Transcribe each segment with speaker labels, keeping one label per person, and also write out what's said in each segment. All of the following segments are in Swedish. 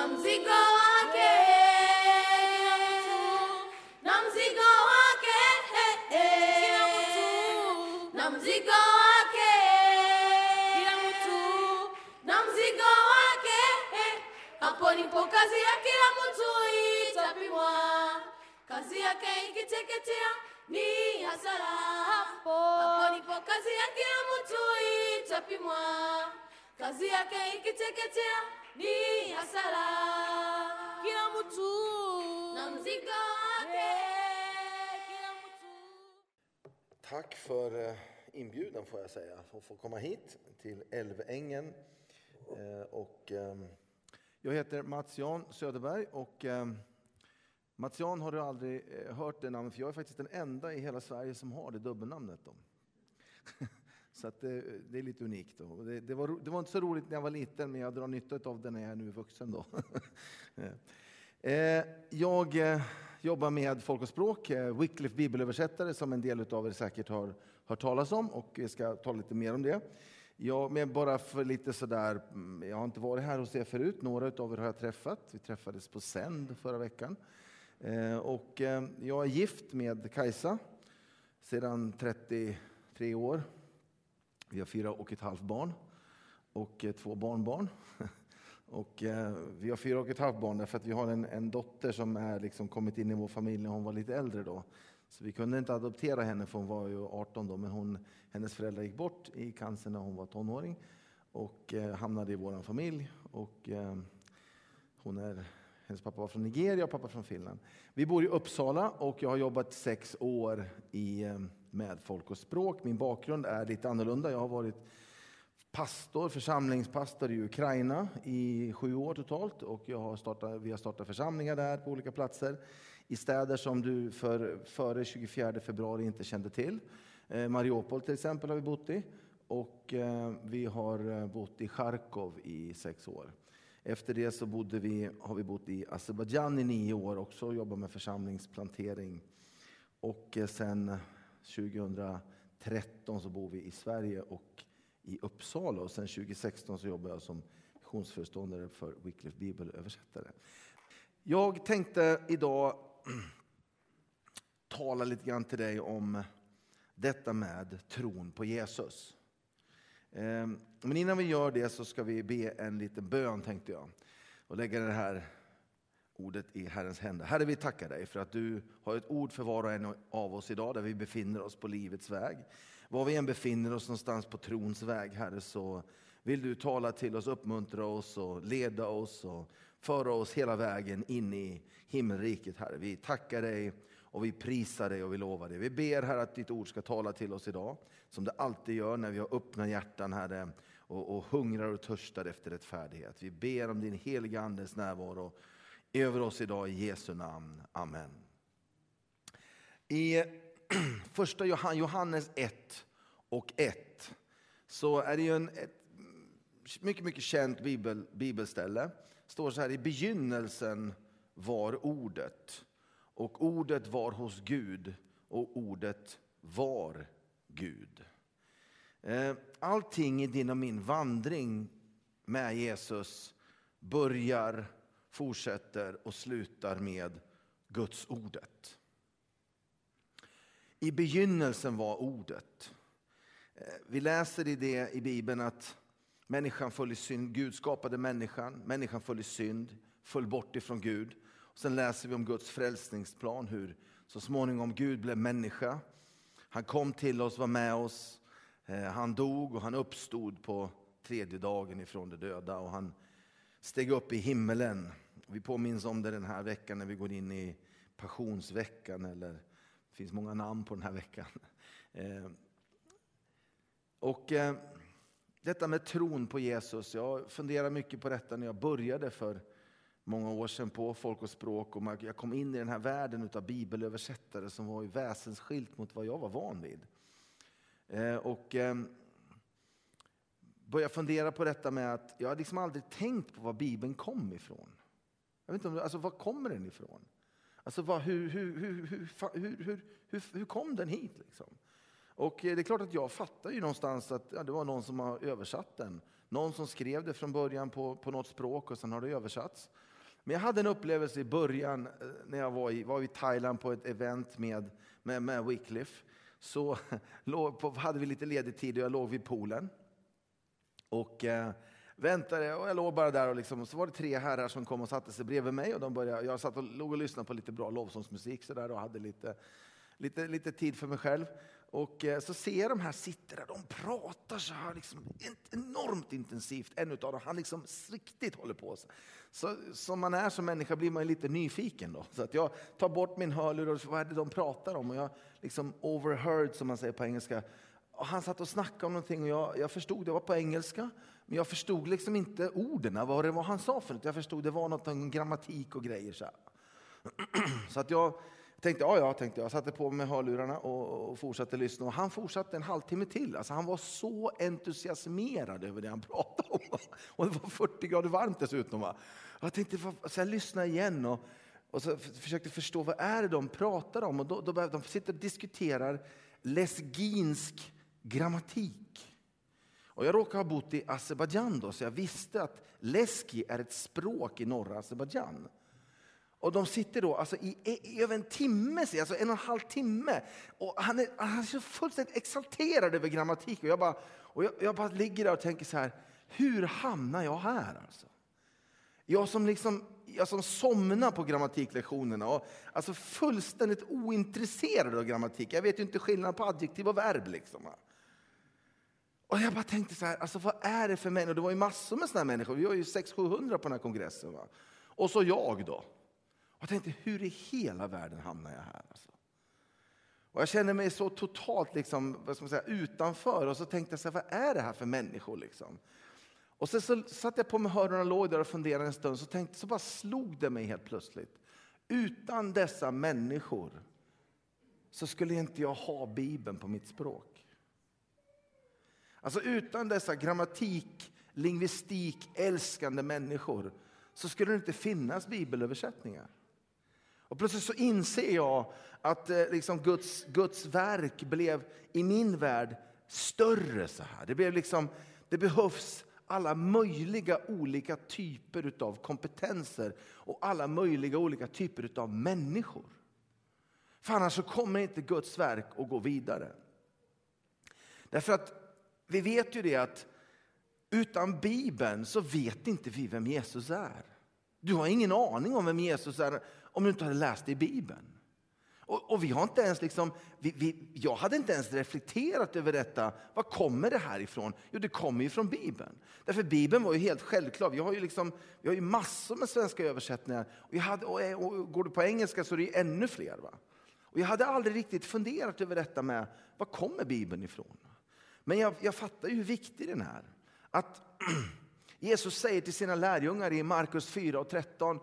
Speaker 1: na mzigo wake. Na mzigo wake. Na mzigo wake. Na mzigo wake. Hapo nipo kazi ya kila mtu itapimwa. Kazi yake ikiteketea ni hasara.
Speaker 2: Hapo
Speaker 1: nipo kazi ya kila mtu itapimwa kazi yake ikiteketea ni hasara
Speaker 2: Kila mtu.
Speaker 1: na mzigo wake
Speaker 2: Kila mtu.
Speaker 3: Tack för eh, inbjudan får jag säga, att få komma hit till Älvängen. Eh, Och, ehm, jag heter Mats Jan Söderberg och ehm, Mats Jan har du aldrig eh, hört det namnet, för jag är faktiskt den enda i hela Sverige som har det dubbelnamnet. Så att det, det är lite unikt. Då. Det, det, var, det var inte så roligt när jag var liten, men jag drar nytta av det när jag är nu vuxen. Då. Eh, jag eh, jobbar med folk och språk, eh, Wycliffe bibelöversättare som en del av er säkert har hört talas om och vi ska tala lite mer om det. Jag, men bara för lite sådär, mm, jag har inte varit här hos er förut, några av er har jag träffat. Vi träffades på Sänd förra veckan. Och jag är gift med Kajsa sedan 33 år. Vi har fyra och ett halvt barn och eh, två barnbarn. Och eh, vi har fyra och ett halvt barn därför att vi har en, en dotter som är liksom kommit in i vår familj när hon var lite äldre. Då. Så vi kunde inte adoptera henne för hon var ju 18 då, men hon, hennes föräldrar gick bort i cancer när hon var tonåring och eh, hamnade i vår familj. Och, eh, hon är, hennes pappa var från Nigeria och pappa från Finland. Vi bor i Uppsala och jag har jobbat sex år i, eh, med folk och språk. Min bakgrund är lite annorlunda. Jag har varit pastor, församlingspastor i Ukraina i sju år totalt. Och jag har startat, vi har startat församlingar där på olika platser i städer som du för, före 24 februari inte kände till. Eh, Mariupol till exempel har vi bott i. Och eh, vi har eh, bott i Charkov i sex år. Efter det så bodde vi, har vi bott i Azerbajdzjan i nio år också och jobbat med församlingsplantering. Och eh, sen 2013 så bor vi i Sverige och i Uppsala och sen 2016 så jobbar jag som missionsföreståndare för Wycliffe bibelöversättare. Jag tänkte idag tala lite grann till dig om detta med tron på Jesus. Ehm, men innan vi gör det så ska vi be en liten bön tänkte jag och lägga det här ordet i Herrens händer. Herre, vi tackar dig för att du har ett ord för var och en av oss idag där vi befinner oss på livets väg. Var vi än befinner oss någonstans på trons väg, Herre, så vill du tala till oss, uppmuntra oss och leda oss och föra oss hela vägen in i himmelriket, Herre. Vi tackar dig och vi prisar dig och vi lovar dig. Vi ber, här att ditt ord ska tala till oss idag, som det alltid gör när vi har öppna hjärtan, Herre, och, och hungrar och törstar efter rättfärdighet. Vi ber om din heliga Andes närvaro över oss idag i Jesu namn. Amen. I första Johannes 1 och 1 så är det ju en, ett mycket, mycket känt bibel, bibelställe. Det står så här, i begynnelsen var ordet och ordet var hos Gud och ordet var Gud. Eh, allting i din och min vandring med Jesus börjar, fortsätter och slutar med Guds ordet. I begynnelsen var ordet. Eh, vi läser i det i Bibeln att människan föll i synd. Gud skapade människan, människan föll i synd, föll bort ifrån Gud. Sen läser vi om Guds frälsningsplan, hur så småningom Gud blev människa. Han kom till oss, var med oss, eh, han dog och han uppstod på tredje dagen ifrån de döda. Och han steg upp i himmelen. Vi påminns om det den här veckan när vi går in i passionsveckan, eller det finns många namn på den här veckan. Eh, och eh, detta med tron på Jesus, jag funderar mycket på detta när jag började för många år sedan på Folk och språk. Och jag kom in i den här världen av bibelöversättare som var ju väsensskilt mot vad jag var van vid. Eh, och ehm, började fundera på detta med att jag hade liksom aldrig tänkt på var Bibeln kom ifrån. Jag vet inte om, alltså, var kommer den ifrån? Alltså, vad, hur, hur, hur, hur, hur, hur, hur, hur kom den hit? Liksom? Och eh, det är klart att jag fattar ju någonstans att ja, det var någon som har översatt den. Någon som skrev det från början på, på något språk och sen har det översatts. Men jag hade en upplevelse i början eh, när jag var i, var i Thailand på ett event med, med, med Wycliffe. Så låg på, hade vi lite ledig tid och jag låg vid poolen. Och eh, väntade och jag låg bara där och liksom, så var det tre herrar som kom och satte sig bredvid mig. Och de började, jag satt och låg och lyssnade på lite bra lovsångsmusik så där, och hade lite, lite, lite tid för mig själv. Och eh, så ser jag de här sitter där, de pratar så här liksom, enormt intensivt. En utav dem, han liksom riktigt håller på. Så, så, som man är som människa blir man lite nyfiken. Då. Så att jag tar bort min hörlur och vad är det de pratar om? Och jag liksom overheard som man säger på engelska. Och han satt och snackade om någonting och jag, jag förstod, det var på engelska. Men jag förstod liksom inte orden, vad det var han sa för något. Jag förstod det var något om grammatik och grejer. Så, så att jag tänkte, ja, ja, tänkte jag. satte på mig hörlurarna och, och fortsatte lyssna. Och han fortsatte en halvtimme till. Alltså, han var så entusiasmerad över det han pratade om. Och det var 40 grader varmt dessutom. Va? Jag tänkte, så jag lyssnade igen och, och så försökte förstå vad är det de pratar om. Och då, då de sitter och diskuterar lesginsk grammatik. Och jag råkar ha bott i Azerbajdzjan så jag visste att leski är ett språk i norra Azerbajdzjan. Och de sitter då alltså i, i, över en timme, alltså en och en halv timme. Och han är, han är så fullständigt exalterad över grammatik. Och jag bara, och jag, jag bara ligger där och tänker så här, hur hamnar jag här? Alltså? Jag som, liksom, jag som somnar på grammatiklektionerna och alltså fullständigt ointresserad av grammatik. Jag vet ju inte skillnad på adjektiv och verb. Liksom. Och jag bara tänkte så här, alltså vad är det för människor? Det var ju massor med sådana människor. Vi var ju 600-700 på den här kongressen. Va? Och så jag då. Jag tänkte, hur i hela världen hamnar jag här? Alltså? Och jag kände mig så totalt liksom, vad ska man säga, utanför. Och så tänkte jag, så här, vad är det här för människor? Liksom? Och sen så satte jag på mig hörlurarna och låg där och funderade en stund. Så, tänkte, så bara slog det mig helt plötsligt. Utan dessa människor så skulle inte jag ha Bibeln på mitt språk. Alltså utan dessa grammatik, lingvistik, älskande människor så skulle det inte finnas bibelöversättningar. Och plötsligt så inser jag att eh, liksom Guds, Guds verk blev i min värld större. så här. Det, blev liksom, det behövs alla möjliga olika typer av kompetenser och alla möjliga olika typer av människor. För annars så kommer inte Guds verk att gå vidare. Därför att vi vet ju det att utan Bibeln så vet inte vi vem Jesus är. Du har ingen aning om vem Jesus är om du inte hade läst det i Bibeln. Och, och, vi har inte ens liksom, vi, vi, jag hade inte ens reflekterat över detta. Var kommer det här ifrån? Jo, det kommer ju från Bibeln. Därför Bibeln var ju helt självklar. Vi har ju, liksom, vi har ju massor med svenska översättningar. Och, jag hade, och, och går du på engelska så är det ännu fler. Va? Och jag hade aldrig riktigt funderat över detta med var kommer Bibeln ifrån? Men jag, jag fattar ju hur viktig den är. Att Jesus säger till sina lärjungar i Markus 4 och 13,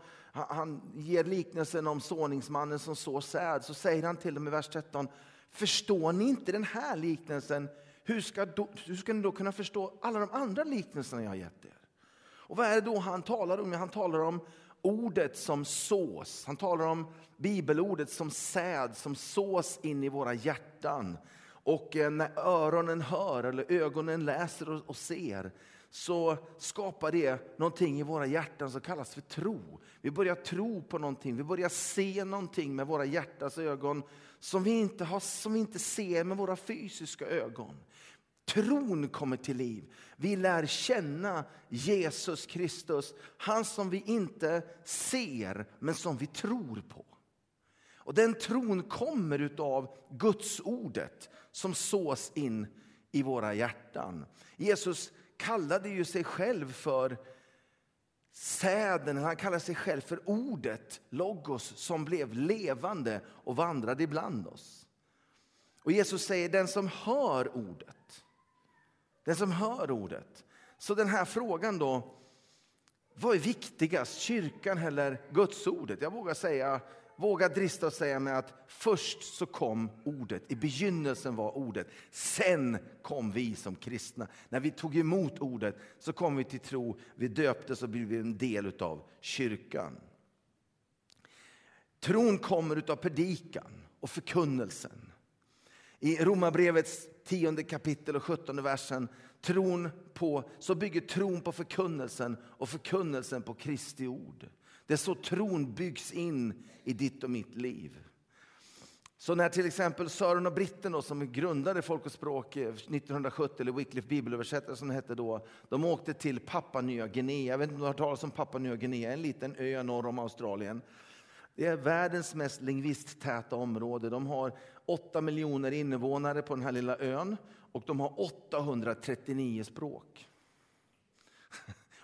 Speaker 3: han, ger liknelsen om såningsmannen som sår säd, så säger han till dem i vers 13, förstår ni inte den här liknelsen, hur ska, då, hur ska ni då kunna förstå alla de andra liknelserna jag har gett er? Och vad är det då han talar om? Han talar om ordet som sås. Han talar om bibelordet som säd som sås in i våra hjärtan. Och eh, när öronen hör eller ögonen läser och ser så skapar det någonting i våra hjärtan som kallas för tro. Vi börjar tro på någonting, vi börjar se någonting med våra hjärtas ögon som vi inte, har, som vi inte ser med våra fysiska ögon. Tron kommer till liv. Vi lär känna Jesus Kristus, han som vi inte ser men som vi tror på. Och Den tron kommer av Guds ordet som sås in i våra hjärtan. Jesus kallade ju sig själv för säden, han kallade sig själv för ordet, logos, som blev levande och vandrade ibland oss. Och Jesus säger den som hör ordet. Den som hör ordet. Så den här frågan då, vad är viktigast, kyrkan eller Guds ordet? Jag vågar säga våga drista och säga mig att först så kom ordet, i begynnelsen var ordet. Sen kom vi som kristna. När vi tog emot ordet så kom vi till tro, vi döptes och blev en del av kyrkan. Tron kommer av predikan och förkunnelsen. I Romarbrevets tionde kapitel och sjuttonde versen tron på, så bygger tron på förkunnelsen och förkunnelsen på Kristi ord. Det är så tron byggs in i ditt och mitt liv. Så när till exempel Sören och Britten då, som grundade Folk och språk eh, 1970, eller Wycliffe bibelöversättare som det hette då, de åkte till Papua Nya Guinea. Jag vet inte om du har hört talas om Papua Nya Guinea, en liten ö norr om Australien. Det är världens mest lingvisttäta område. De har 8 miljoner invånare på den här lilla ön och de har 839 språk.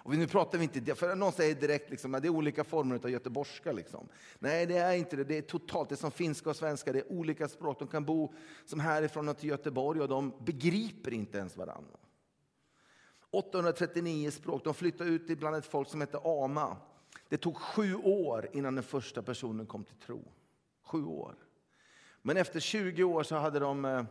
Speaker 3: Och nu pratar vi inte, för någon säger direkt liksom, att det är olika former av göteborgska. Liksom. Nej, det är inte det. Det är totalt, det är som finska och svenska, det är olika språk. De kan bo som härifrån till Göteborg och de begriper inte ens varandra. 839 språk. De flyttade ut bland ett folk som hette Ama. Det tog sju år innan den första personen kom till tro. Sju år. Men efter 20 år så hade de eh,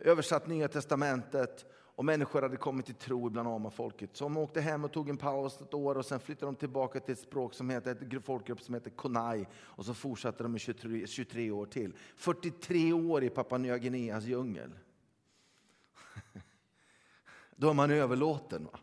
Speaker 3: översatt Nya Testamentet och människor hade kommit till tro bland amafolket. Så de åkte hem och tog en paus ett år och sen flyttade de tillbaka till ett språk som heter, ett folkgrupp som heter Konai. Och så fortsatte de i 23, 23 år till. 43 år i Papua Nya Guineas djungel. Då är man överlåten. Va?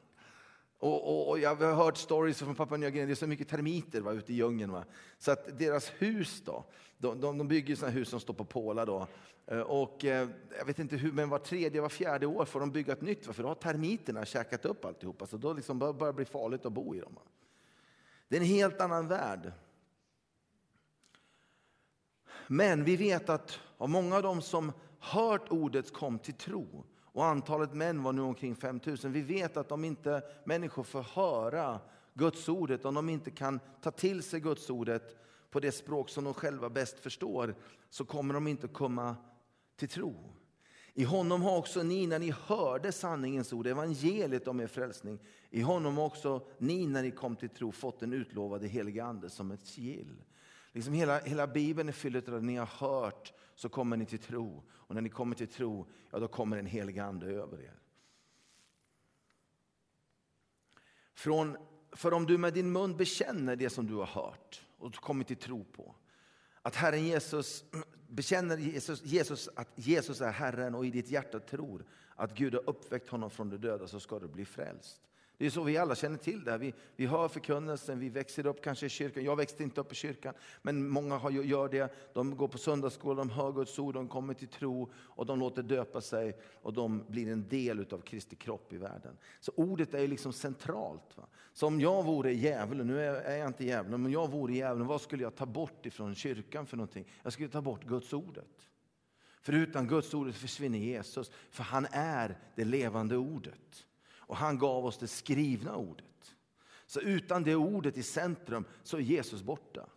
Speaker 3: Och, och, och, jag har hört stories från Papua Nya Guinea, det är så mycket termiter va, ute i djungeln. Va? Så att deras hus då, de, de, de bygger sådana hus som står på pålar då. Eh, och eh, jag vet inte hur, men var tredje, var fjärde år får de bygga ett nytt, för då har termiterna käkat upp alltihopa. Så då liksom börjar det bli farligt att bo i dem. Det är en helt annan värld. Men vi vet att av många av dem som hört ordet kom till tro, och antalet män var nu omkring 5 000. Vi vet att om inte människor får höra Guds ordet, om de inte kan ta till sig Guds ordet på det språk som de själva bäst förstår, så kommer de inte komma till tro. I honom har också ni, när ni hörde sanningens ord, evangeliet om er frälsning, i honom har också ni, när ni kom till tro, fått den utlovade helige Ande som ett sigill. Liksom hela, hela Bibeln är fylld av det ni har hört så kommer ni till tro. Och när ni kommer till tro, ja då kommer en helig ande över er. Från, för om du med din mun bekänner det som du har hört och kommit till tro på, att Herren Jesus, bekänner Jesus, Jesus, att Jesus är Herren och i ditt hjärta tror att Gud har uppväckt honom från de döda så ska du bli frälst. Det är så vi alla känner till det. Vi, vi hör förkunnelsen, vi växer upp kanske i kyrkan. Jag växte inte upp i kyrkan, men många har, gör det. De går på söndagsskola, de hör Guds ord, de kommer till tro och de låter döpa sig och de blir en del av Kristi kropp i världen. Så ordet är liksom centralt. Va? Så om jag vore djävulen, nu är jag inte djävulen, men om jag vore djävulen, vad skulle jag ta bort ifrån kyrkan för någonting? Jag skulle ta bort Guds ordet. För utan Guds ordet försvinner Jesus, för han är det levande ordet. Och han gav oss det skrivna ordet. Så utan det ordet i centrum så är Jesus borta.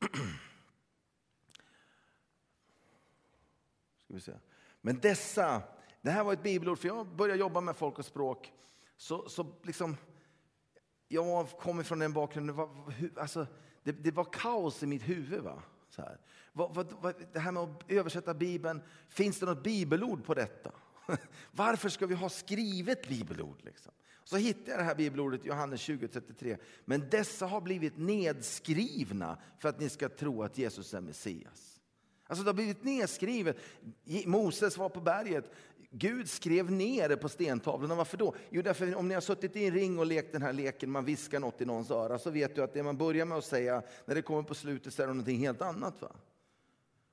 Speaker 3: Ska vi se. Men dessa, det här var ett bibelord, för jag började jobba med folk och språk. Så, så liksom, jag kommer från den bakgrunden, alltså, det, det var kaos i mitt huvud. Va? Så här. Vad, vad, vad, det här med att översätta Bibeln, finns det något bibelord på detta? Varför ska vi ha skrivet bibelord? Liksom? Så hittade jag det här bibelordet i Johannes 20.33. Men dessa har blivit nedskrivna för att ni ska tro att Jesus är Messias. Alltså det har blivit nedskrivet. Moses var på berget. Gud skrev ner det på stentavlorna. Varför då? Jo, därför om ni har suttit i en ring och lekt den här leken, man viskar något i någons öra, så vet du att det man börjar med att säga, när det kommer på slutet så är det någonting helt annat. Va?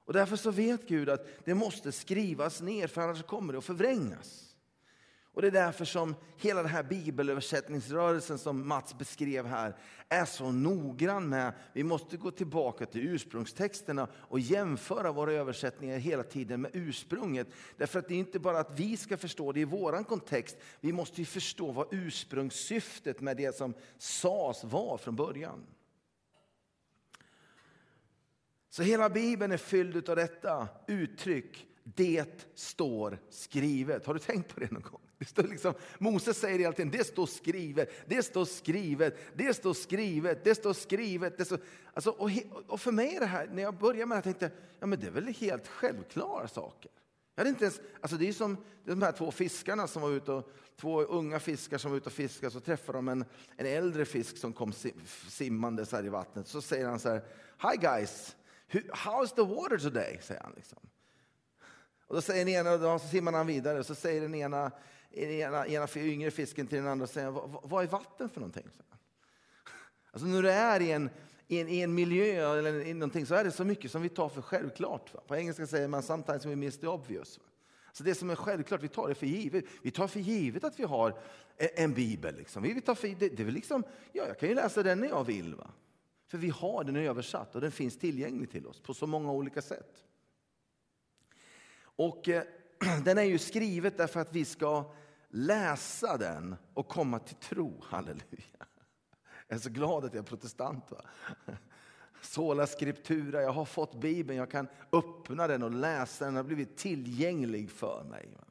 Speaker 3: Och därför så vet Gud att det måste skrivas ner, för annars kommer det att förvrängas. Och Det är därför som hela den här bibelöversättningsrörelsen som Mats beskrev här är så noggrann med, vi måste gå tillbaka till ursprungstexterna och jämföra våra översättningar hela tiden med ursprunget. Därför att det är inte bara att vi ska förstå det i vår kontext, vi måste ju förstå vad ursprungssyftet med det som sades var från början. Så hela Bibeln är fylld av detta uttryck, det står skrivet. Har du tänkt på det någon gång? Det står liksom, Moses säger hela tiden, det står skrivet, det står skrivet, det står skrivet, det står skrivet. Det står, alltså, och, och, för mig är det här, när jag började med det, tänkte ja men det är väl helt självklara saker. Jag hade inte ens, alltså det är som de här två fiskarna som var ute och, två unga fiskar som var ute och fiskade, så träffade de en, en äldre fisk som kom simmande här i vattnet. Så säger han så här, Hi guys, how's the water today? säger han. Liksom. Och då säger den ena, då simmar han vidare, och så säger den ena, ena, ena yngre fisken till den andra, säger, vad, vad är vatten för någonting? Alltså när du är i en, i en, i en miljö eller i någonting så är det så mycket som vi tar för självklart. Va? På engelska säger man sometimes we miss the obvious. Va? Så det som är självklart, vi tar det för givet. Vi tar för givet att vi har en, en bibel. Liksom. Vi tar för, det, det är liksom, ja, jag kan ju läsa den när jag vill. Va? För vi har den översatt och den finns tillgänglig till oss på så många olika sätt. Och eh, den är ju skrivet därför att vi ska läsa den och komma till tro. Halleluja. Jag är så glad att jag är protestant. Va? Sola scriptura, jag har fått Bibeln, jag kan öppna den och läsa den, den har blivit tillgänglig för mig. Va?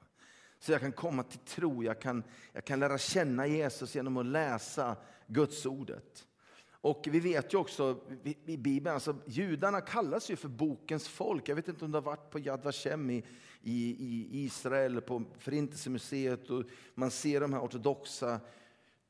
Speaker 3: Så jag kan komma till tro, jag kan, jag kan lära känna Jesus genom att läsa Guds ordet. Och vi vet ju också i Bibeln, alltså judarna kallas ju för bokens folk. Jag vet inte om du har varit på Yad Vashem i, i, i Israel, på Förintelsemuseet och man ser de här ortodoxa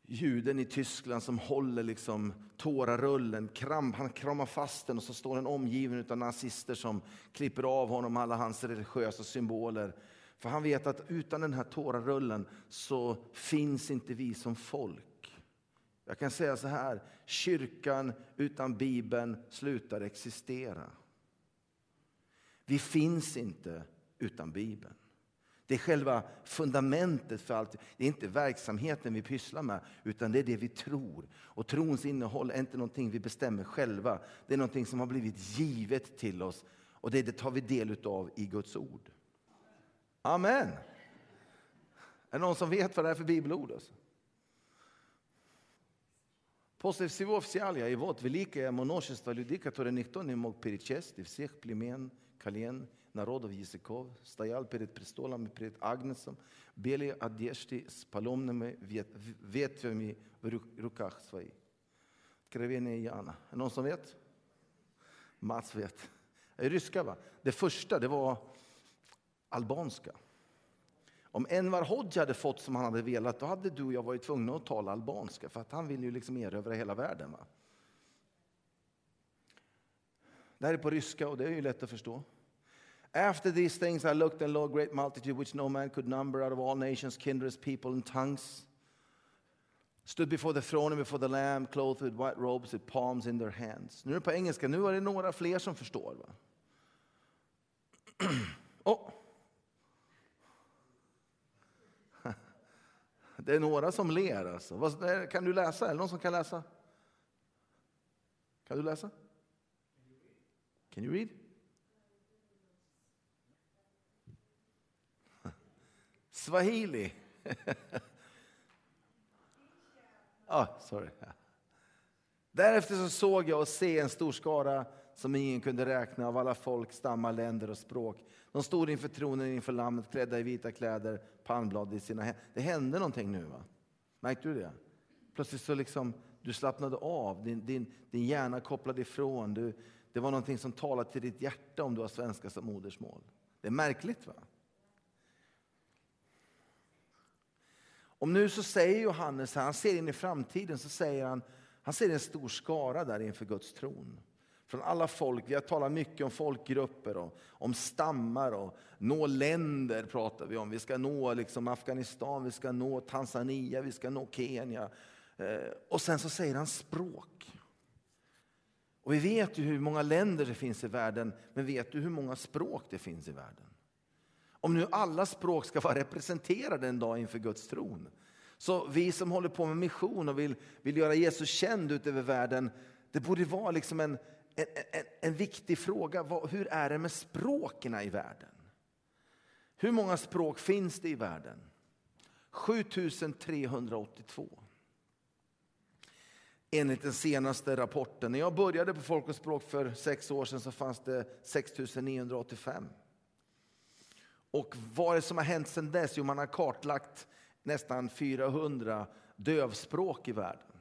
Speaker 3: juden i Tyskland som håller liksom tårarullen, kram, han kramar fast den och så står den omgiven av nazister som klipper av honom alla hans religiösa symboler. För han vet att utan den här tårarullen så finns inte vi som folk. Jag kan säga så här, kyrkan utan Bibeln slutar existera. Vi finns inte utan Bibeln. Det är själva fundamentet för allt. Det är inte verksamheten vi pysslar med, utan det är det vi tror. Och trons innehåll är inte någonting vi bestämmer själva. Det är någonting som har blivit givet till oss och det, tar vi del av i Guds ord. Amen. Är det någon som vet vad det är för bibelord? Alltså? После всего вся и вот великое множество людей, которые никто не мог перечесть, и всех племен, колен, народов, языков, стоял перед престолом и перед Агнцем, белые одежды с поломными ветвями в руках своих. Откровение. Är någon som vet? Mats vet. Ryska va? Det första det var albanska. Om Envar Hoxha hade fått som han hade velat, då hade du och jag varit tvungna att tala albanska, för att han vill ju liksom erövra hela världen. Va? Det här är på ryska och det är ju lätt att förstå. After these things I looked and lo, a great multitude which no man could number out of all nations, kindreds, people and tongues stood before the throne and before the lamb clothed with white robes with palms in their hands. Nu är det på engelska, nu är det några fler som förstår. Va? oh. Det är några som ler. Alltså. Kan du läsa? Är det någon som kan läsa? Kan du läsa? Can you read? Swahili. ah, sorry. Därefter så såg jag och se en stor skara som ingen kunde räkna av alla folk, stammar, länder och språk. De stod inför tronen inför lammet klädda i vita kläder, palmblad i sina händer. Det hände någonting nu. va? Märkte du det? Plötsligt så liksom, du slappnade av, din, din, din hjärna kopplade ifrån. Du, det var någonting som talade till ditt hjärta om du har svenska som modersmål. Det är märkligt va? Om nu så säger Johannes, han ser in i framtiden, så säger han, han ser en stor skara där inför Guds tron från alla folk. Vi har talat mycket om folkgrupper och om stammar och nå länder pratar vi om. Vi ska nå liksom Afghanistan, vi ska nå Tanzania, vi ska nå Kenya. Eh, och sen så säger han språk. Och vi vet ju hur många länder det finns i världen, men vet du hur många språk det finns i världen? Om nu alla språk ska vara representerade en dag inför Guds tron, så vi som håller på med mission och vill, vill göra Jesus känd ut över världen, det borde vara liksom en, en, en, en viktig fråga. Hur är det med språken i världen? Hur många språk finns det i världen? 7382. Enligt den senaste rapporten. När jag började på Folk och språk för sex år sedan så fanns det 6985. Och vad är det som har hänt sedan dess? Jo, man har kartlagt nästan 400 dövspråk i världen.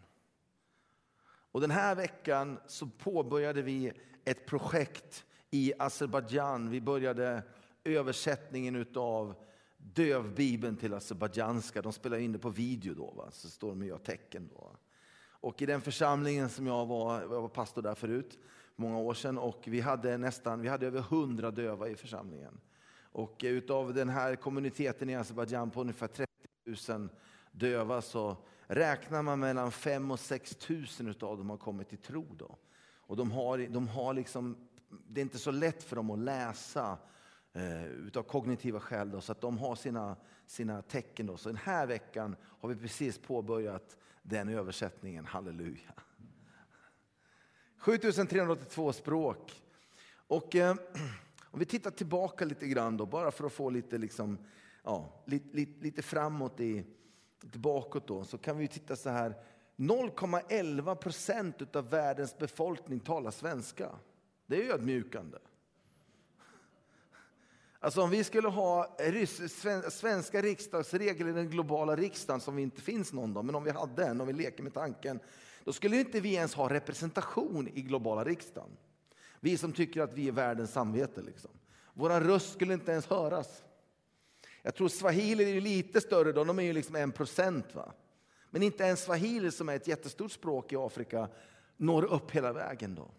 Speaker 3: Och den här veckan så påbörjade vi ett projekt i Azerbajdzjan. Vi började översättningen av dövbibeln till azerbajdzjanska. De spelar in det på video då, va? så står de och gör tecken. Då. Och i den församlingen som jag var, jag var pastor där förut, många år sedan, och vi hade nästan, vi hade över hundra döva i församlingen. Och utav den här kommuniteten i Azerbajdzjan på ungefär 30 000 döva så räknar man mellan 5 och 6 000 av dem har kommit till tro. Då. Och de har, de har liksom, det är inte så lätt för dem att läsa eh, utav kognitiva skäl, då, så att de har sina, sina tecken. Då. Så den här veckan har vi precis påbörjat den översättningen, halleluja. 7382 språk. Och eh, om vi tittar tillbaka lite grann då, bara för att få lite, liksom, ja, lite, lite, lite framåt i, lite bakåt då, så kan vi titta så här. 0,11 procent av världens befolkning talar svenska. Det är ödmjukande. Alltså om vi skulle ha svenska riksdagsregler i den globala riksdagen, som vi inte finns någon dag, men om vi hade en, om vi leker med tanken, då skulle inte vi ens ha representation i globala riksdagen. Vi som tycker att vi är världens samvete. Liksom. Vår röst skulle inte ens höras. Jag tror swahili är lite större, då, de är ju liksom en procent. Men inte ens swahili, som är ett jättestort språk i Afrika, når upp hela vägen. då.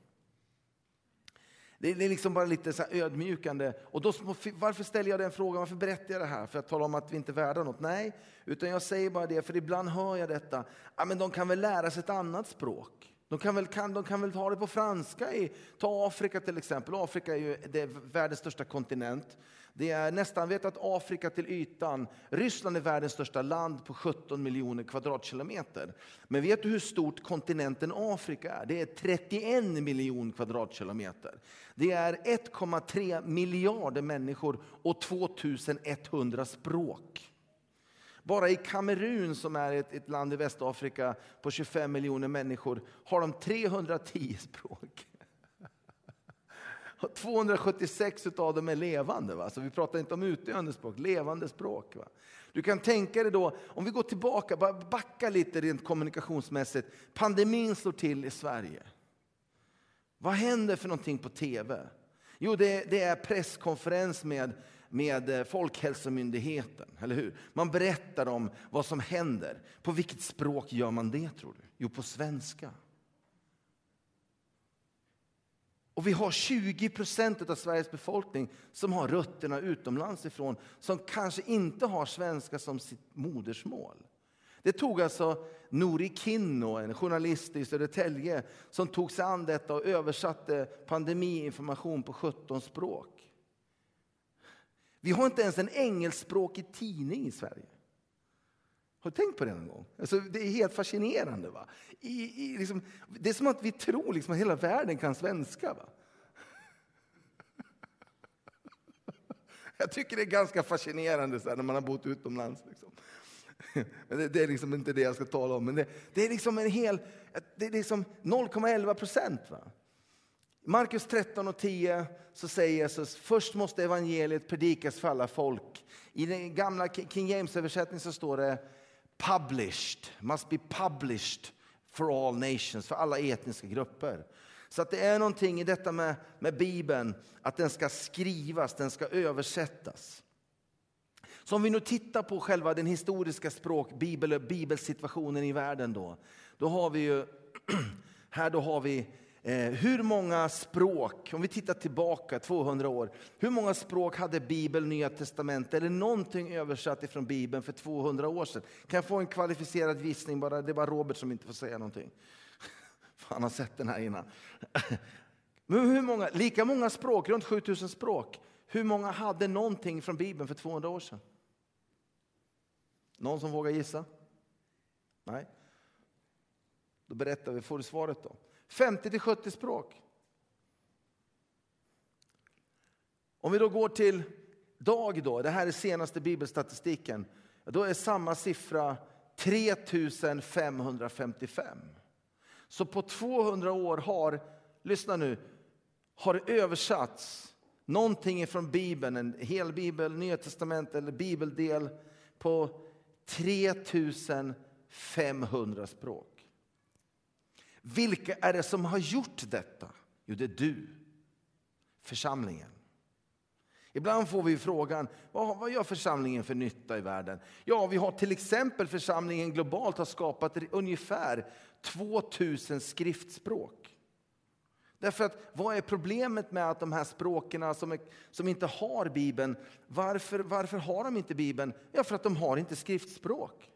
Speaker 3: Det är liksom bara lite så ödmjukande. Och då, varför ställer jag den frågan? Varför berättar jag det här? För att tala om att vi inte är värda något? Nej, utan jag säger bara det, för ibland hör jag detta. Ja, men de kan väl lära sig ett annat språk? De kan väl, kan, de kan väl ta det på franska? I, ta Afrika till exempel. Afrika är ju det är världens största kontinent. Det är nästan, vet att Afrika till ytan, Ryssland är världens största land på 17 miljoner kvadratkilometer. Men vet du hur stort kontinenten Afrika är? Det är 31 miljoner kvadratkilometer. Det är 1,3 miljarder människor och 2100 språk. Bara i Kamerun, som är ett, ett, land i Västafrika på 25 miljoner människor, har de 310 språk. 276 av dem är levande. Va? Så vi pratar inte om utdöende språk, levande språk. Va? Du kan tänka dig då, om vi går tillbaka, bara backa lite rent kommunikationsmässigt. Pandemin slår till i Sverige. Vad händer för någonting på tv? Jo, det, det är presskonferens med, med eh, Folkhälsomyndigheten, eller hur? Man berättar om vad som händer. På vilket språk gör man det, tror du? Jo, på svenska. Och vi har 20 procent av Sveriges befolkning som har rötterna utomlands ifrån, som kanske inte har svenska som sitt modersmål. Det tog alltså Nori Kinno, en journalist i Södertälje, som tog sig an detta och översatte pandemiinformation på 17 språk. Vi har inte ens en engelskspråkig tidning i Sverige. Har du tänkt på det någon gång? Alltså, det är helt fascinerande. Va? I, i, liksom, det är som att vi tror liksom, att hela världen kan svenska. Va? Jag tycker det är ganska fascinerande så här, när man har bott utomlands. Liksom. Men det, det, är liksom inte det jag ska tala om. Men det, det är liksom en hel... Det är liksom 0,11 procent. Markus 13 och 10 så säger Jesus, först måste evangeliet predikas för alla folk. I den gamla King James-översättningen så står det published, must be published for all nations, för alla etniska grupper. Så att det är någonting i detta med, med Bibeln, att den ska skrivas, den ska översättas. Så om vi nu tittar på själva den historiska språk, bibel, bibelsituationen i världen då, då har vi ju, här då har vi Eh, hur många språk, om vi tittar tillbaka 200 år, hur många språk hade Bibeln, Nya Testamentet eller någonting översatt ifrån Bibeln för 200 år sedan? Kan jag få en kvalificerad gissning? Bara, det är bara Robert som inte får säga någonting. Han har sett den här innan. Men hur många, lika många språk, runt 7000 språk. Hur många hade någonting från Bibeln för 200 år sedan? Någon som vågar gissa? Nej? Då berättar vi, får du svaret då? 50-70 språk. Om vi då går till dag, då, det här är senaste bibelstatistiken, då är samma siffra 3555. Så på 200 år har, lyssna nu, har översatts någonting från Bibeln, en hel bibel, Nya testament eller bibeldel på 3500 språk. Vilka är det som har gjort detta? Jo, det är du, församlingen. Ibland får vi frågan, vad gör församlingen för nytta i världen? Ja, vi har till exempel församlingen globalt har skapat ungefär 2000 skriftspråk. Därför att vad är problemet med att de här språken som, är, som inte har Bibeln, varför, varför har de inte Bibeln? Ja, för att de har inte skriftspråk.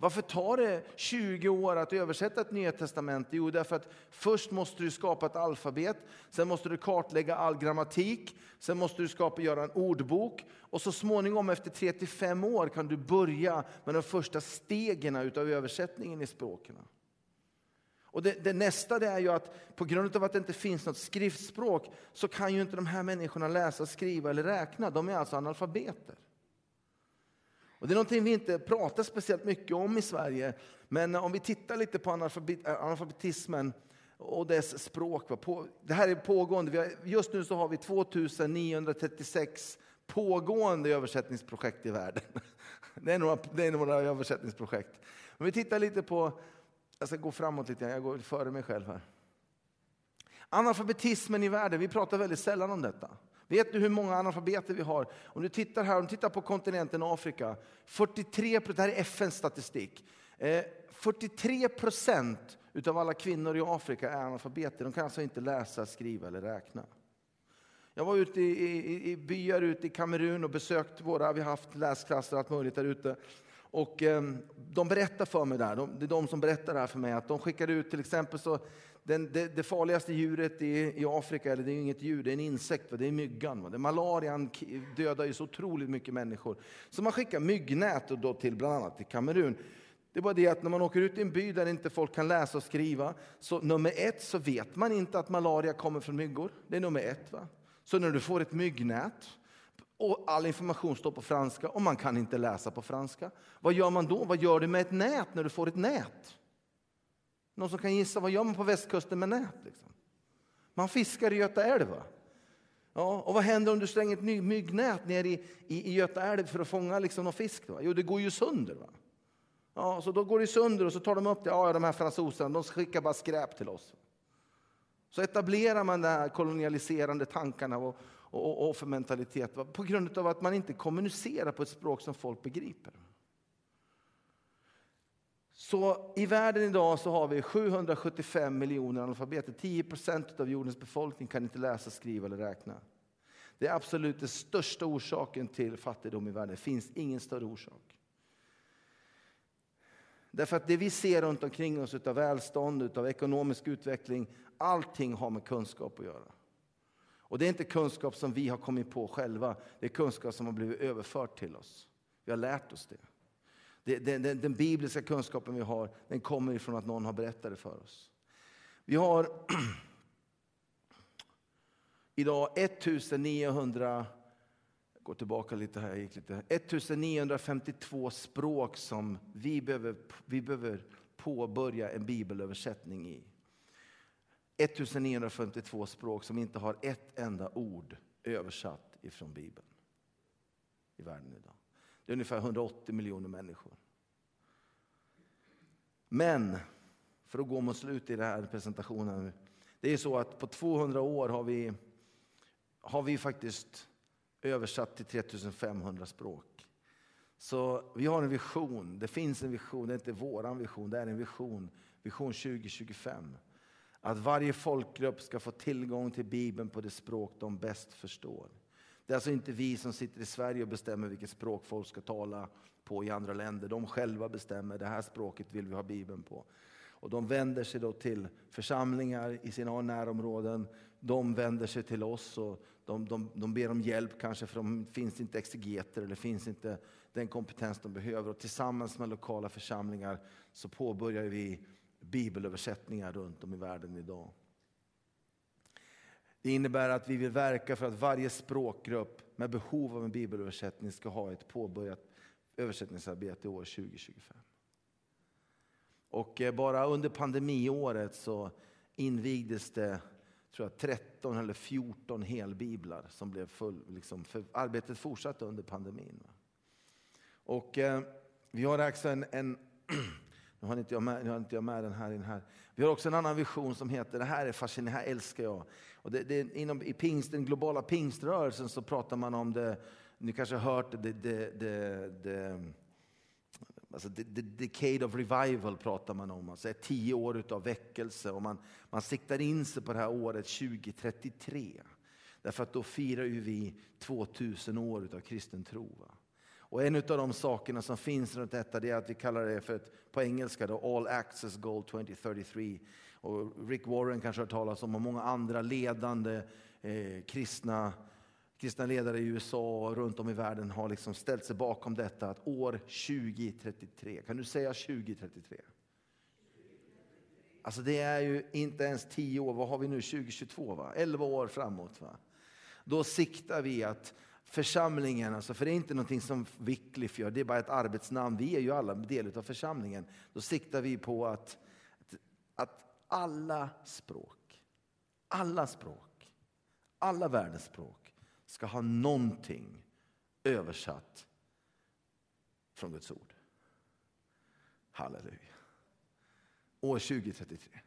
Speaker 3: Varför tar det 20 år att översätta ett Nya Testament? Jo, därför att först måste du skapa ett alfabet, sen måste du kartlägga all grammatik, sen måste du skapa, göra en ordbok och så småningom efter 3-5 år kan du börja med de första stegen av översättningen i språken. Och det, det, nästa det är ju att på grund av att det inte finns något skriftspråk så kan ju inte de här människorna läsa, skriva eller räkna. De är alltså analfabeter. Och det är någonting vi inte pratar speciellt mycket om i Sverige. Men om vi tittar lite på analfabetismen och dess språk. Det här är pågående. Just nu så har vi 2936 pågående översättningsprojekt i världen. Det är några, det är några översättningsprojekt. Om vi tittar lite på, jag ska gå framåt lite, jag går före mig själv här. Analfabetismen i världen, vi pratar väldigt sällan om detta. Vet du hur många analfabeter vi har? Om du tittar här, om du tittar på kontinenten Afrika, 43, det här är FNs statistik. Eh, 43 procent utav alla kvinnor i Afrika är analfabeter. De kan alltså inte läsa, skriva eller räkna. Jag var ute i, i, i byar ute i Kamerun och besökt våra, vi har haft läsklasser och allt möjligt där ute. Och eh, de berättar för mig där, de, det är de som berättar det här för mig, att de skickade ut till exempel så den, det, det, farligaste djuret i, i Afrika, eller det är inget djur, det är en insekt, det är myggan. Va? Det, malarian dödar ju så otroligt mycket människor. Så man skickar myggnät då till bland annat till Kamerun. Det är bara det att när man åker ut i en by där inte folk kan läsa och skriva, så nummer ett så vet man inte att malaria kommer från myggor. Det är nummer ett. Va? Så när du får ett myggnät, och all information står på franska och man kan inte läsa på franska. Vad gör man då? Vad gör du med ett nät när du får ett nät? Någon som kan gissa, vad gör man på västkusten med nät? Liksom? Man fiskar i Göta älv. Ja, och vad händer om du slänger ett myggnät ner i, i, i Göta älv för att fånga liksom någon fisk? Va? Jo, det går ju sönder. Va? Ja, så då går det sönder och så tar de upp det. Ja, de här fransoserna, de skickar bara skräp till oss. Så etablerar man de här kolonialiserande tankarna och, och, och för mentalitet va? på grund av att man inte kommunicerar på ett språk som folk begriper. Så i världen idag så har vi 775 miljoner analfabeter. 10 procent av jordens befolkning kan inte läsa, skriva eller räkna. Det är absolut den största orsaken till fattigdom i världen. Det finns ingen större orsak. Därför att det vi ser runt omkring oss av välstånd, av ekonomisk utveckling, allting har med kunskap att göra. Och det är inte kunskap som vi har kommit på själva, det är kunskap som har blivit överfört till oss. Vi har lärt oss det. Den, den, den, bibliska kunskapen vi har, den kommer ifrån att någon har berättat det för oss. Vi har idag 1900, jag går tillbaka lite här, gick lite, 1952 språk som vi behöver, vi behöver påbörja en bibelöversättning i. 1952 språk som inte har ett enda ord översatt ifrån Bibeln i världen idag. Det är ungefär 180 miljoner människor. Men, för att gå mot slut i den här presentationen. Det är så att på 200 år har vi, har vi faktiskt översatt till 3500 språk. Så vi har en vision. Det finns en vision. Det är inte vår vision, det är en vision. Vision 2025. Att varje folkgrupp ska få tillgång till Bibeln på det språk de bäst förstår. Det är alltså inte vi som sitter i Sverige och bestämmer vilket språk folk ska tala på i andra länder. De själva bestämmer, det här språket vill vi ha Bibeln på. Och de vänder sig då till församlingar i sina närområden. De vänder sig till oss och de, de, de ber om hjälp kanske för det finns inte exegeter eller finns inte den kompetens de behöver. Och tillsammans med lokala församlingar så påbörjar vi bibelöversättningar runt om i världen idag. Det innebär att vi vill verka för att varje språkgrupp med behov av en bibelöversättning ska ha ett påbörjat översättningsarbete i år 2025. Och eh, bara under pandemiåret så invigdes det tror jag, 13 eller 14 helbiblar som blev full, liksom, för arbetet fortsatte under pandemin. Och eh, vi har också en, en nu har inte jag med, nu har inte jag med den här, den här. Vi har också en annan vision som heter, det här är fascinerande, det här älskar jag. Och det, det, inom, I pingst, den globala pingströrelsen så pratar man om det, ni kanske har hört det, det, det, det Alltså the, the decade of revival pratar man om, alltså tio år av väckelse. Och man, man siktar in sig på det här året 2033. Därför att då firar ju vi 2000 år av kristen tro. Va? Och en av de sakerna som finns runt detta är att vi kallar det för ett, på engelska då, All Access Goal 2033. Och Rick Warren kanske har talat om och många andra ledande eh, kristna, kristna ledare i USA och runt om i världen har liksom ställt sig bakom detta att år 2033, kan du säga 2033? Alltså det är ju inte ens tio år, vad har vi nu, 2022 va? 11 år framåt. Va? Då siktar vi att församlingen, alltså, för det är inte någonting som Wycliffe gör, det är bara ett arbetsnamn. Vi är ju alla del av församlingen. Då siktar vi på att, att alla språk, alla språk, alla världens språk ska ha någonting översatt från Guds ord. Halleluja. År 2033.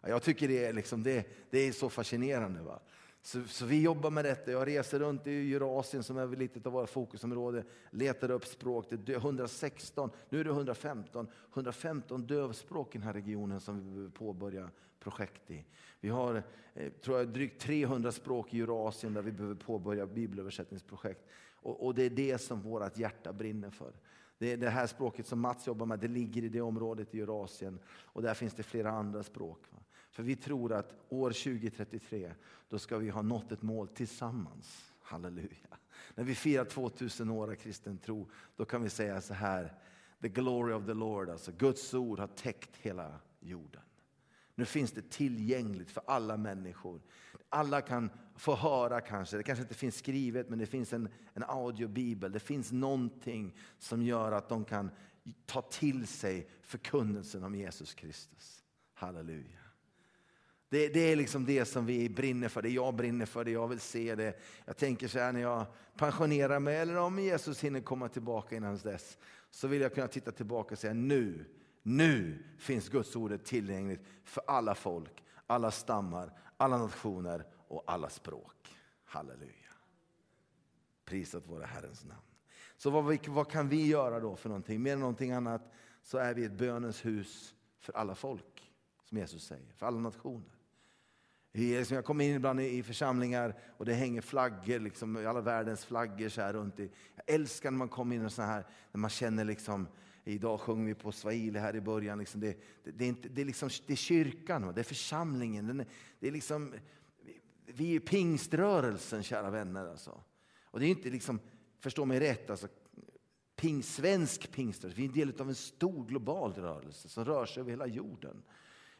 Speaker 3: Jag tycker det är, liksom, det, det är så fascinerande. Va? Så, så, vi jobbar med detta. Jag reser runt i Eurasien som är lite av våra fokusområde. Letar upp språk. Det är 116, nu är det 115. 115 dövspråk i den här regionen som vi behöver påbörja projekt i. Vi har eh, tror jag, drygt 300 språk i Eurasien där vi behöver påbörja bibelöversättningsprojekt. Och, och det är det som vårt hjärta brinner för. Det, det här språket som Mats jobbar med, det ligger i det området i Eurasien. Och där finns det flera andra språk. Va? För vi tror att år 2033, då ska vi ha nått ett mål tillsammans. Halleluja. När vi firar 2000 år av kristen tro, då kan vi säga så här. The glory of the Lord, alltså Guds ord har täckt hela jorden. Nu finns det tillgängligt för alla människor. Alla kan få höra kanske, det kanske inte finns skrivet men det finns en, en audiobibel. Det finns någonting som gör att de kan ta till sig förkunnelsen om Jesus Kristus. Halleluja. Det, det, är liksom det som vi brinner för, det jag brinner för, det jag vill se. det. Jag tänker så här när jag pensionerar mig eller om Jesus hinner komma tillbaka innan dess. Så vill jag kunna titta tillbaka och säga nu, nu finns Guds ordet tillgängligt för alla folk, alla stammar, alla nationer och alla språk. Halleluja. Prisat vare Herrens namn. Så vad, vad kan vi göra då för någonting? Mer än någonting annat så är vi ett bönens hus för alla folk, som Jesus säger, för alla nationer. Jag kommer in ibland i församlingar och det hänger flaggor, liksom, alla världens flaggor så här runt. I. Jag älskar när man kommer in och så här, när man känner liksom, idag sjunger vi på swahili här i början. Liksom det, det, det, är inte, det, är liksom, det är kyrkan, det är församlingen. Är, det är liksom, vi är pingströrelsen, kära vänner. Alltså. Och det är inte liksom, förstå mig rätt, alltså, ping, svensk pingströrelse. Vi är en del av en stor global rörelse som rör sig över hela jorden.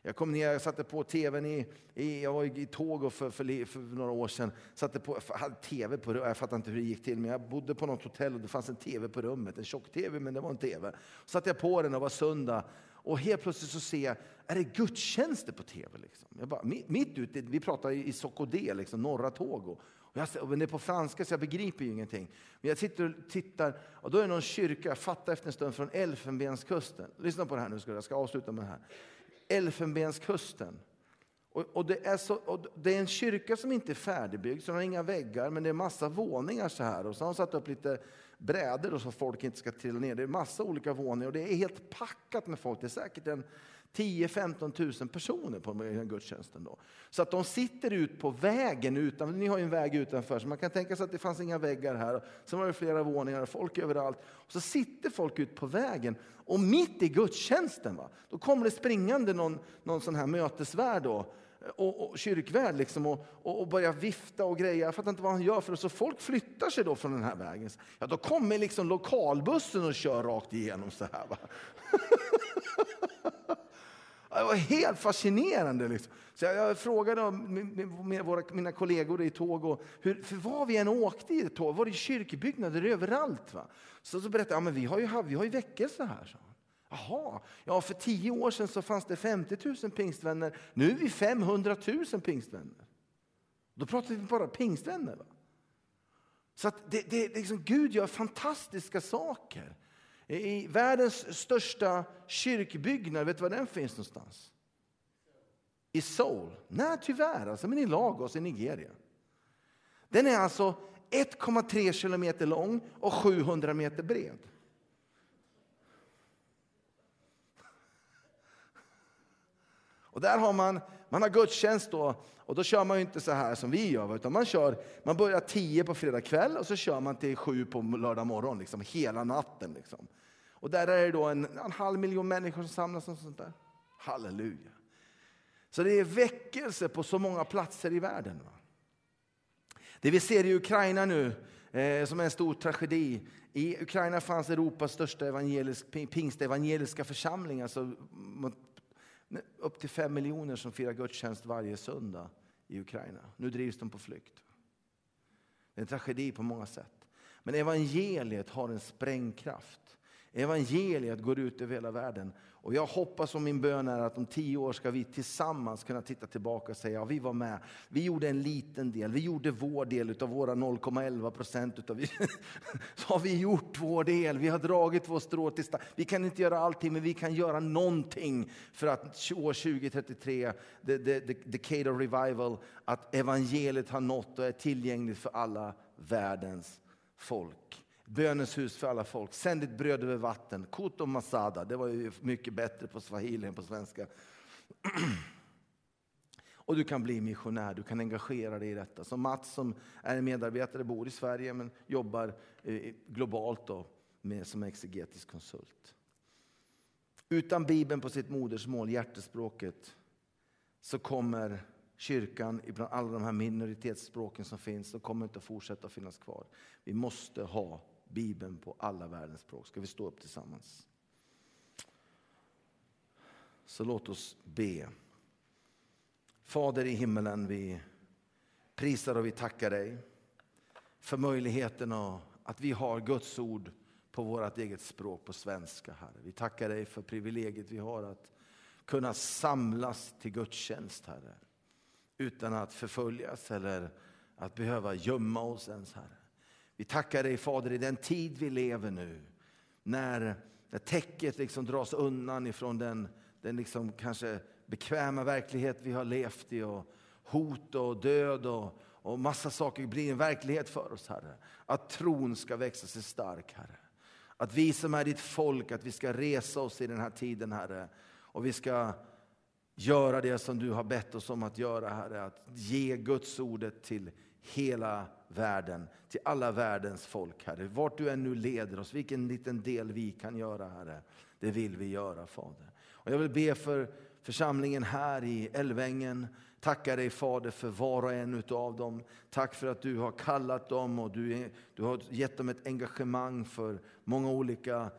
Speaker 3: Jag kom ner, jag satte på tvn i, i jag var i Togo för, för, för, några år sedan. Satte på, hade tv på rummet, Jag fattar inte hur det gick till, men jag bodde på något hotell och det fanns en tv på rummet. En tjock-tv, men det var en tv. Så satte jag på den och var söndag. Och helt plötsligt så ser jag, är det gudstjänster på tv? Liksom? Jag bara, mitt ute, vi pratar i Sokodé, liksom, norra Togo. Och jag, men det är på franska så jag begriper ju ingenting. Men jag sitter och tittar och då är det någon kyrka, jag fattar efter en stund, från Elfenbenskusten. Lyssna på det här nu, jag ska avsluta med det här. Elfenbenskusten. Och, och, det är så, och det är en kyrka som inte är färdigbyggd, så den har inga väggar, men det är massa våningar så här. Och så har de satt upp lite brädor så folk inte ska trilla ner. Det är massa olika våningar och det är helt packat med folk. Det är säkert en 10-15 000 personer på den gudstjänsten. Då. Så att de sitter ut på vägen utanför. Ni har ju en väg utanför, så man kan tänka sig att det fanns inga väggar här. Sen var det flera våningar och folk överallt. Och så sitter folk ut på vägen och mitt i gudstjänsten, va, då kommer det springande någon, någon sån här mötesvärd då, och, och kyrkvärd liksom, och, och, och börjar vifta och greja. Jag fattar inte vad han gör, för så folk flyttar sig då från den här vägen. Ja, då kommer liksom lokalbussen och kör rakt igenom så här. Va? Det var helt fascinerande. Liksom. Så jag, jag frågade med, med våra, mina kollegor i Togo, hur, för var vi än åkte i tåg, var det kyrkbyggnader överallt. Va? Så, så berättade jag, men vi har ju, vi har ju väckelse här. Så. Jaha, ja för tio år sedan så fanns det 50 000 pingstvänner, nu är vi 500 000 pingstvänner. Då pratar vi bara pingstvänner. Va? Så att det, det, liksom, Gud gör fantastiska saker. I världens största kyrkbyggnad, vet du var den finns någonstans? I Seoul? Nej, tyvärr. Alltså, men i Lagos i Nigeria. Den är alltså 1,3 kilometer lång och 700 meter bred. Och där har man, man har gudstjänst då, och då kör man inte så här som vi gör. Utan man, kör, man börjar 10 på fredag kväll och så kör man till 7 på lördag morgon, liksom, hela natten. Liksom. Och där är det då en, en halv miljon människor som samlas och sånt där. Halleluja. Så det är väckelse på så många platser i världen. Va? Det vi ser i Ukraina nu, eh, som är en stor tragedi. I Ukraina fanns Europas största evangelisk, pingstevangeliska församling. Alltså upp till fem miljoner som firar gudstjänst varje söndag i Ukraina. Nu drivs de på flykt. Det är en tragedi på många sätt. Men evangeliet har en sprängkraft. Evangeliet går ut över hela världen. Och jag hoppas och min bön är att om tio år ska vi tillsammans kunna titta tillbaka och säga ja, vi var med. Vi gjorde en liten del. Vi gjorde vår del av våra 0,11 procent. Så har vi gjort vår del. Vi har dragit vår strå till Vi kan inte göra allting, men vi kan göra någonting för att år 2033, the, the, the decade of revival, att evangeliet har nått och är tillgängligt för alla världens folk. Bönens hus för alla folk. Sänd ditt bröd över vatten. Koto masada. Det var ju mycket bättre på swahili än på svenska. Och du kan bli missionär, du kan engagera dig i detta. Som Mats som är en medarbetare, bor i Sverige men jobbar eh, globalt då, med, som exegetisk konsult. Utan Bibeln på sitt modersmål, hjärtespråket, så kommer kyrkan, ibland alla de här minoritetsspråken som finns, de kommer inte att fortsätta finnas kvar. Vi måste ha Bibeln på alla världens språk. Ska vi stå upp tillsammans? Så låt oss be. Fader i himmelen, vi prisar och vi tackar dig för möjligheten att vi har Guds ord på vårt eget språk, på svenska. Herre. Vi tackar dig för privilegiet vi har att kunna samlas till gudstjänst, Herre. Utan att förföljas eller att behöva gömma oss ens, Herre. Vi tackar dig Fader i den tid vi lever nu. När, när täcket liksom dras undan ifrån den, den liksom kanske bekväma verklighet vi har levt i. Och hot och död och, och massa saker blir en verklighet för oss Herre. Att tron ska växa sig stark Herre. Att vi som är ditt folk, att vi ska resa oss i den här tiden Herre. Och vi ska göra det som du har bett oss om att göra Herre. Att ge Guds ordet till hela världen, till alla världens folk, Herre. Vart du än nu leder oss, vilken liten del vi kan göra, Herre, det vill vi göra, Fader. Och jag vill be för församlingen här i Älvängen, Tackar dig Fader för var och en av dem. Tack för att du har kallat dem och du, du har gett dem ett engagemang för många olika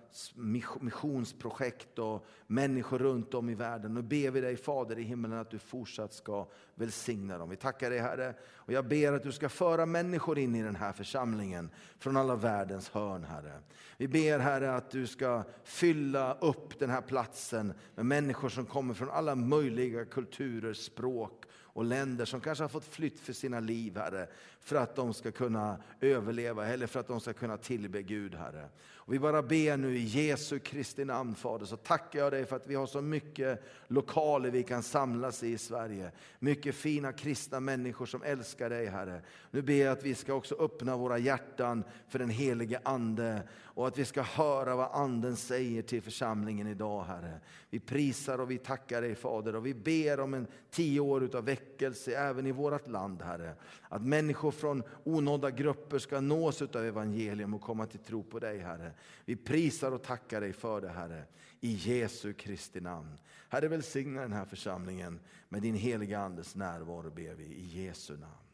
Speaker 3: missionsprojekt och människor runt om i världen. Nu ber vi dig Fader i himlen att du fortsatt ska välsigna dem. Vi tackar dig Herre och jag ber att du ska föra människor in i den här församlingen från alla världens hörn Herre. Vi ber Herre att du ska fylla upp den här platsen med människor som kommer från alla möjliga kulturer, språk och länder som kanske har fått flytt för sina liv, Herre, för att de ska kunna överleva eller för att de ska kunna tillbe Gud, Herre. Och vi bara ber nu i Jesu Kristi namn, Fader, så tackar jag dig för att vi har så mycket lokaler vi kan samlas i i Sverige. Mycket fina kristna människor som älskar dig, Herre. Nu ber jag att vi ska också öppna våra hjärtan för den helige Ande och att vi ska höra vad Anden säger till församlingen idag, Herre. Vi prisar och vi tackar dig, Fader, och vi ber om en tio år av väckelse även i vårt land, Herre. Att människor från onådda grupper ska nås av evangelium och komma till tro på dig, Herre. Vi prisar och tackar dig för det, Herre. I Jesu Kristi namn. Herre, välsigna den här församlingen med din heliga Andes närvaro, ber vi i Jesu namn.